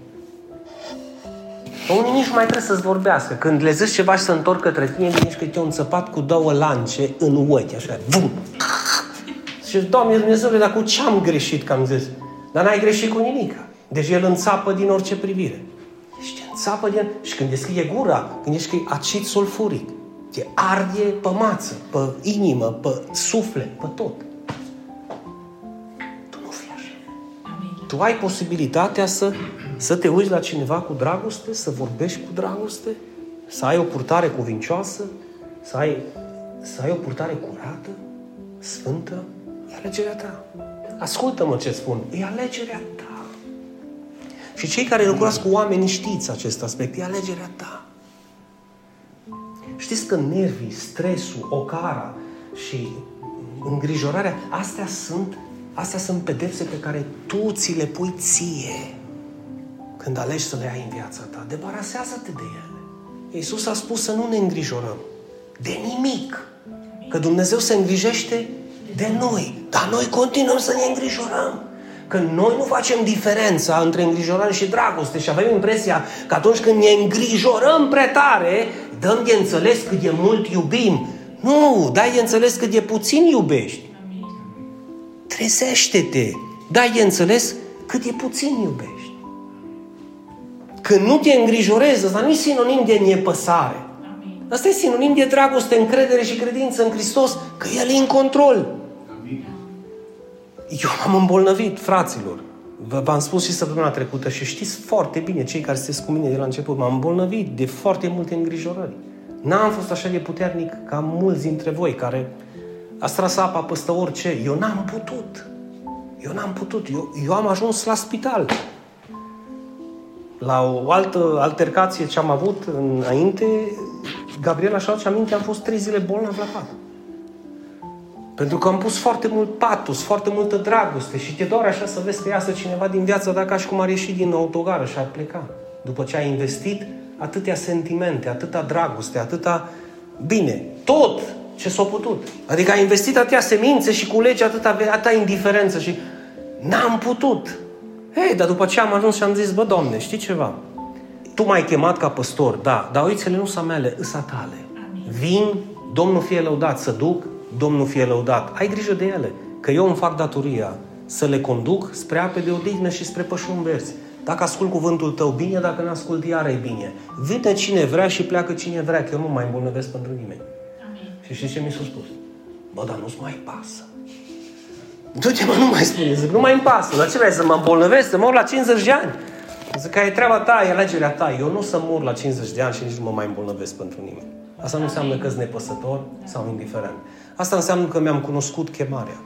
Unii nici mai trebuie să-ți vorbească. Când le zici ceva și să întorc către tine, nici că te un țăpat cu două lance în ochi, așa. Bum! Și Și Doamne Dumnezeule, dar cu ce am greșit că am zis? Dar n-ai greșit cu nimic. Deci el înțapă din orice privire. Deci înțapă din... Și când deschide gura, când ești că e acid sulfuric, te arde pe mață, pe inimă, pe suflet, pe tot. Tu nu fii așa. Tu ai posibilitatea să, să te uiți la cineva cu dragoste, să vorbești cu dragoste, să ai o purtare cuvincioasă, să ai, să ai o purtare curată, sfântă, e alegerea ta. Ascultă-mă ce spun, e alegerea ta. Și cei care lucrați cu oameni știți acest aspect, e alegerea ta. Știți că nervii, stresul, ocara și îngrijorarea, astea sunt, astea sunt pedepse pe care tu ți le pui ție când alegi să le ai în viața ta. Debarasează-te de ele. Iisus a spus să nu ne îngrijorăm de nimic. Că Dumnezeu se îngrijește de noi. Dar noi continuăm să ne îngrijorăm. Că noi nu facem diferența între îngrijorare și dragoste și avem impresia că atunci când ne îngrijorăm prea tare, dăm de înțeles cât de mult iubim. Nu, dai de înțeles cât de puțin iubești. Trezește-te. Dai de înțeles cât de puțin iubești. Când nu te îngrijorezi, asta nu e sinonim de nepăsare. Asta e sinonim de dragoste, încredere și credință în Hristos, că El e în control. Eu m-am îmbolnăvit, fraților. V-am spus și săptămâna trecută și știți foarte bine, cei care sunteți cu mine de la început, m-am îmbolnăvit de foarte multe îngrijorări. N-am fost așa de puternic ca mulți dintre voi care a tras apa peste orice. Eu n-am putut. Eu n-am putut. Eu, eu am ajuns la spital. La o altă altercație ce am avut înainte, Gabriela și aduce aminte, am fost trei zile bolnav la pat. Pentru că am pus foarte mult patos, foarte multă dragoste și te doar așa să vezi că iasă cineva din viața ta ca și cum ar ieși din autogară și ar pleca. După ce ai investit atâtea sentimente, atâta dragoste, atâta... Bine, tot ce s-a putut. Adică ai investit atâtea semințe și culegi atâta, atâta indiferență și n-am putut. Hei, dar după ce am ajuns și am zis, bă, Doamne, știi ceva? Tu m-ai chemat ca păstor, da, dar oițele nu sunt mele, îs tale. Vin, Domnul fie lăudat, să duc, Domnul fie lăudat. Ai grijă de ele, că eu îmi fac datoria să le conduc spre ape de odihnă și spre pășuni verzi. Dacă ascult cuvântul tău, bine, dacă nu ascult, iară e bine. Vine cine vrea și pleacă cine vrea, că eu nu mai îmbolnăvesc pentru nimeni. Amin. Și știți ce mi s-a spus? Bă, dar nu-ți mai pasă. Du-te, mă, nu mai spune. Zic, nu mai îmi pasă. Dar ce vrei, să mă îmbolnăvesc, să mor la 50 de ani? Zic că e treaba ta, e alegerea ta. Eu nu să mor la 50 de ani și nici nu mă mai îmbolnăvesc pentru nimeni. Asta nu înseamnă că sunt nepăsător sau indiferent. Asta înseamnă că mi-am cunoscut chemarea.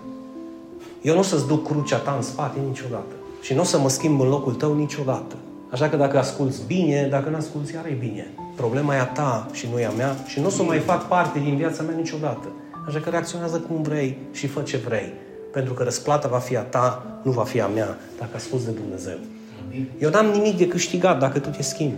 Eu nu o să-ți duc crucea ta în spate niciodată. Și nu o să mă schimb în locul tău niciodată. Așa că dacă asculți bine, dacă nu asculți, iar e bine. Problema e a ta și nu e a mea și nu o să mai fac parte din viața mea niciodată. Așa că reacționează cum vrei și fă ce vrei. Pentru că răsplata va fi a ta, nu va fi a mea, dacă asculți de Dumnezeu. Eu n-am nimic de câștigat dacă tu te schimbi.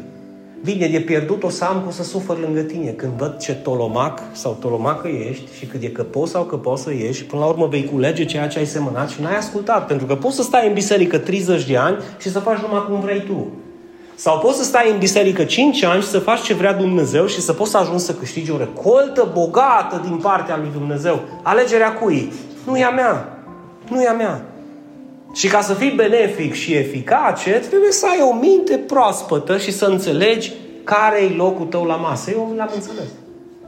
Bine, de pierdut o să am cu să sufăr lângă tine. Când văd ce tolomac sau tolomacă ești și cât de căpos sau căposă ești, până la urmă vei culege ceea ce ai semănat și n-ai ascultat. Pentru că poți să stai în biserică 30 de ani și să faci numai cum vrei tu. Sau poți să stai în biserică 5 ani și să faci ce vrea Dumnezeu și să poți să ajungi să câștigi o recoltă bogată din partea lui Dumnezeu. Alegerea cui? Nu e a mea. Nu e a mea. Și ca să fii benefic și eficace, trebuie să ai o minte proaspătă și să înțelegi care e locul tău la masă. Eu l-am înțeles.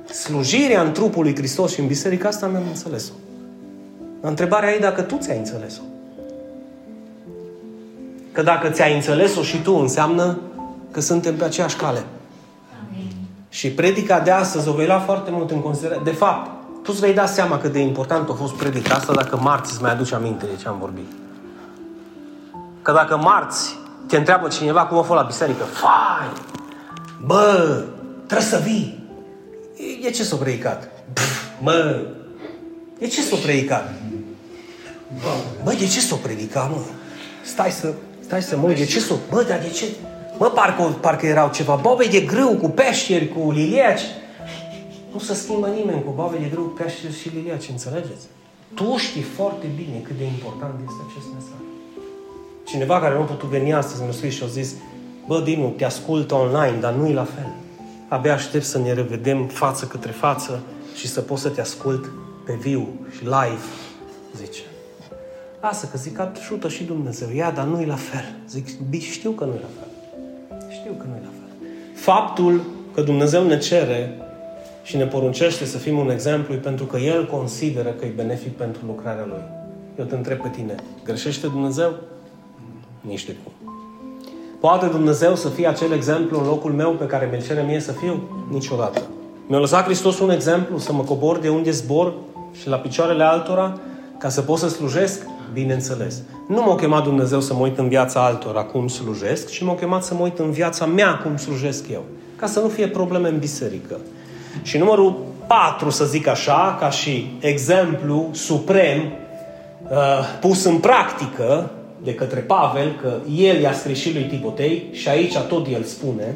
Slujirea în trupul lui Hristos și în biserică, asta mi-am înțeles-o. Întrebarea e dacă tu ți-ai înțeles-o. Că dacă ți-ai înțeles-o și tu, înseamnă că suntem pe aceeași cale. Amin. Și predica de astăzi o vei lua foarte mult în considerare. De fapt, tu îți vei da seama cât de important a fost predica asta dacă marți îți mai aduci aminte de ce am vorbit. Că dacă marți te întreabă cineva cum a fost la biserică, fai, bă, trebuie să vii. E, e ce s-a predicat? mă, e ce s-a predicat? Bă, de ce s-a predicat, mă? Stai să, stai să mă de ce s-a... Bă, dar de ce? Mă, parcă, parcă erau ceva bobe de grâu cu peșteri, cu liliaci. Nu se schimbă nimeni cu bobe de grâu, peșteri și liliaci, înțelegeți? Tu știi foarte bine cât de important este acest mesaj. Cineva care nu a putut veni astăzi mi-a scris și a zis Bă, Dinu, te ascult online, dar nu e la fel. Abia aștept să ne revedem față către față și să pot să te ascult pe viu și live, zice. Lasă că zic, ajută și Dumnezeu. Ia, dar nu-i la fel. Zic, știu că nu-i la fel. Știu că nu-i la fel. Faptul că Dumnezeu ne cere și ne poruncește să fim un exemplu pentru că El consideră că e benefic pentru lucrarea Lui. Eu te întreb pe tine, greșește Dumnezeu? Nici de cum. Poate Dumnezeu să fie acel exemplu în locul meu pe care mi-l cere mie să fiu? Niciodată. Mi-a lăsat Hristos un exemplu să mă cobor de unde zbor și la picioarele altora ca să pot să slujesc? Bineînțeles. Nu m-a chemat Dumnezeu să mă uit în viața altora cum slujesc, ci m-a chemat să mă uit în viața mea cum slujesc eu. Ca să nu fie probleme în biserică. Și numărul patru, să zic așa, ca și exemplu suprem uh, pus în practică de către Pavel, că el i-a scris și lui Timotei și aici tot el spune,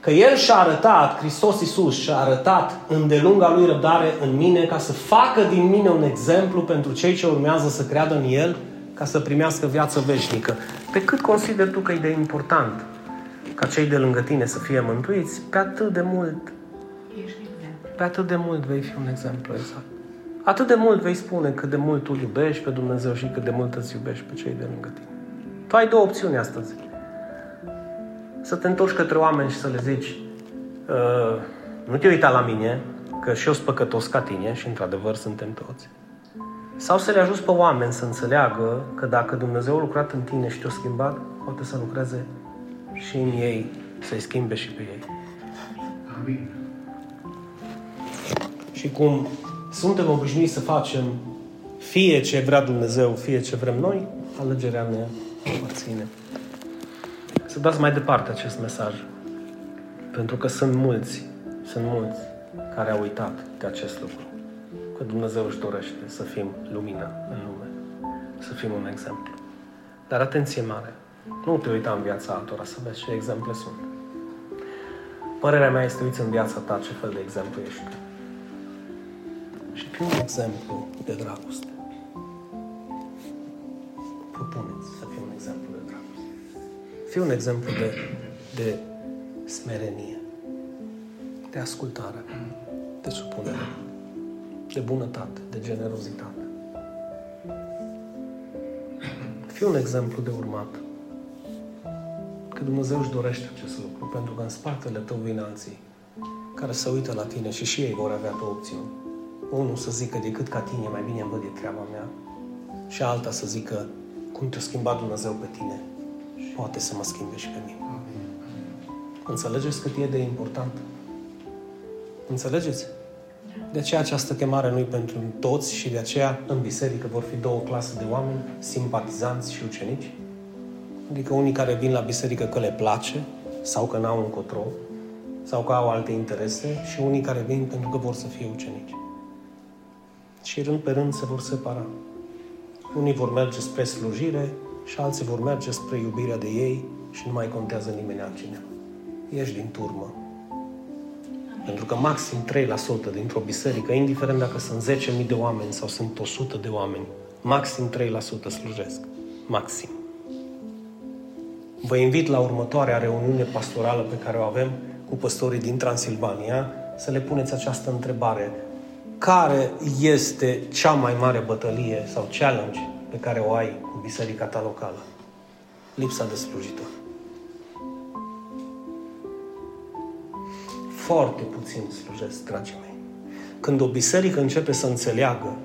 că el și-a arătat, Hristos Iisus și-a arătat îndelunga lui răbdare în mine ca să facă din mine un exemplu pentru cei ce urmează să creadă în el ca să primească viață veșnică. Pe cât consider tu că e de important ca cei de lângă tine să fie mântuiți, pe atât de mult pe atât de mult vei fi un exemplu exact. Atât de mult vei spune cât de mult tu iubești pe Dumnezeu și cât de mult îți iubești pe cei de lângă tine. Tu ai două opțiuni astăzi. Să te întorci către oameni și să le zici uh, nu te uita la mine, că și eu sunt păcătos ca tine și într-adevăr suntem toți. Sau să le ajuți pe oameni să înțeleagă că dacă Dumnezeu a lucrat în tine și te-a schimbat, poate să lucreze și în ei, să-i schimbe și pe ei. Amin. Și cum suntem obișnuiți să facem fie ce vrea Dumnezeu, fie ce vrem noi, alegerea ne aparține. Să dați mai departe acest mesaj. Pentru că sunt mulți, sunt mulți care au uitat de acest lucru. Că Dumnezeu își dorește să fim lumină în lume. Să fim un exemplu. Dar atenție mare. Nu te uita în viața altora să vezi ce exemple sunt. Părerea mea este uiți în viața ta ce fel de exemplu ești și fii un exemplu de dragoste. Propuneți să fii un exemplu de dragoste. Fii un exemplu de, de smerenie, de ascultare, de supunere, de bunătate, de generozitate. Fii un exemplu de urmat. Că Dumnezeu își dorește acest lucru, pentru că în spatele tău vin alții care se uită la tine și și ei vor avea două opțiuni unul să zică decât ca tine, mai bine îmi văd de treaba mea, și alta să zică cum te-a schimbat Dumnezeu pe tine, poate să mă schimbe și pe mine. Înțelegeți cât e de important? Înțelegeți? De aceea această chemare nu e pentru toți și de aceea în biserică vor fi două clase de oameni, simpatizanți și ucenici. Adică unii care vin la biserică că le place sau că n-au încotro sau că au alte interese și unii care vin pentru că vor să fie ucenici și rând pe rând se vor separa. Unii vor merge spre slujire și alții vor merge spre iubirea de ei și nu mai contează nimeni altcineva. Ești din turmă. Pentru că maxim 3% dintr-o biserică, indiferent dacă sunt 10.000 de oameni sau sunt 100 de oameni, maxim 3% slujesc. Maxim. Vă invit la următoarea reuniune pastorală pe care o avem cu păstorii din Transilvania să le puneți această întrebare care este cea mai mare bătălie sau challenge pe care o ai cu biserica ta locală? Lipsa de slujitor. Foarte puțin slujesc, dragii mei. Când o biserică începe să înțeleagă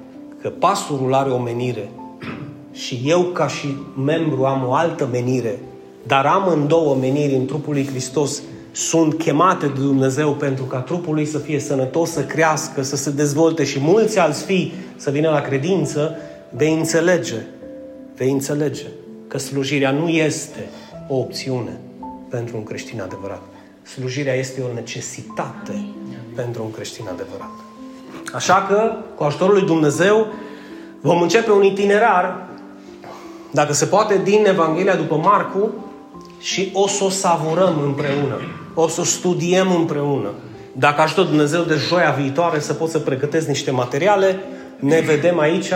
că pastorul are o menire și eu ca și membru am o altă menire, dar am în două meniri în trupul lui Hristos sunt chemate de Dumnezeu pentru ca trupul lui să fie sănătos, să crească, să se dezvolte și mulți alți fii să vină la credință, vei înțelege, vei înțelege că slujirea nu este o opțiune pentru un creștin adevărat. Slujirea este o necesitate pentru un creștin adevărat. Așa că, cu ajutorul lui Dumnezeu, vom începe un itinerar, dacă se poate, din Evanghelia după Marcu și o să o savurăm împreună o să studiem împreună. Dacă ajută Dumnezeu de joia viitoare să pot să pregătesc niște materiale, ne vedem aici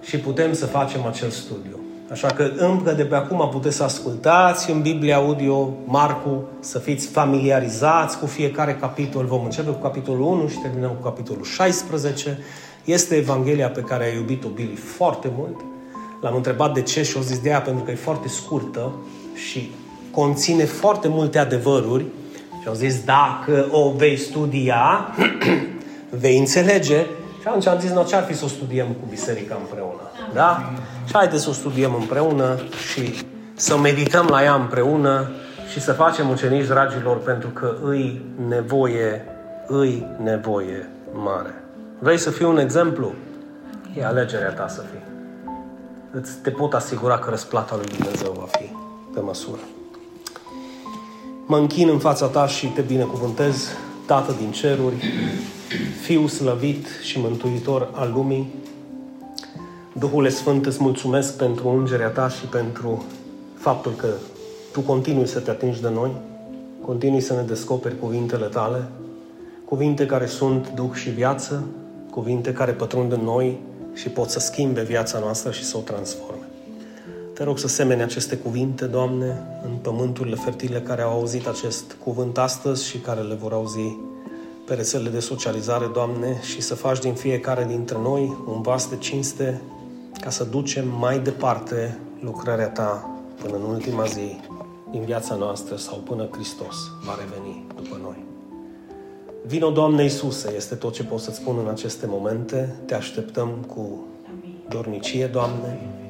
și putem să facem acel studiu. Așa că încă de pe acum puteți să ascultați în Biblia Audio Marcu, să fiți familiarizați cu fiecare capitol. Vom începe cu capitolul 1 și terminăm cu capitolul 16. Este Evanghelia pe care a iubit-o Billy foarte mult. L-am întrebat de ce și o zis de aia pentru că e foarte scurtă și conține foarte multe adevăruri și au zis dacă o vei studia, vei înțelege și atunci am zis, no, ce ar fi să o studiem cu biserica împreună? Da? Și haideți să o studiem împreună și să medităm la ea împreună și să facem ucenici, dragilor, pentru că îi nevoie, îi nevoie mare. Vrei să fii un exemplu? E alegerea ta să fii. Îți te pot asigura că răsplata lui Dumnezeu va fi pe măsură. Mă închin în fața ta și te binecuvântez, Tată din ceruri, Fiu slăvit și mântuitor al lumii. Duhul Sfânt, îți mulțumesc pentru ungerea ta și pentru faptul că tu continui să te atingi de noi, continui să ne descoperi cuvintele tale, cuvinte care sunt duh și viață, cuvinte care pătrund în noi și pot să schimbe viața noastră și să o transforme. Te rog să semene aceste cuvinte, Doamne, în pământurile fertile care au auzit acest cuvânt astăzi și care le vor auzi pe rețelele de socializare, Doamne, și să faci din fiecare dintre noi un vas de cinste ca să ducem mai departe lucrarea Ta până în ultima zi din viața noastră sau până Hristos va reveni după noi. Vino, Doamne Iisuse, este tot ce pot să-ți spun în aceste momente. Te așteptăm cu dornicie, Doamne.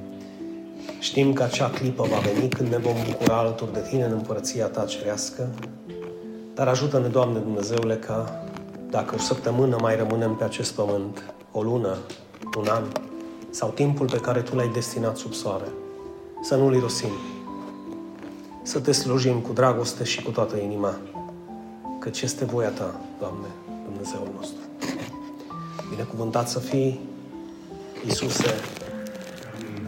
Știm că acea clipă va veni când ne vom bucura alături de Tine în împărăția Ta cerească. Dar ajută-ne, Doamne Dumnezeule, ca dacă o săptămână mai rămânem pe acest pământ, o lună, un an, sau timpul pe care Tu l-ai destinat sub soare, să nu-l irosim, să Te slujim cu dragoste și cu toată inima, căci este voia Ta, Doamne, Dumnezeul nostru. Binecuvântat să fii, Iisuse,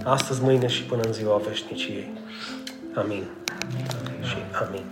astăzi, mâine și până în ziua veșniciei. Amin. Și amin.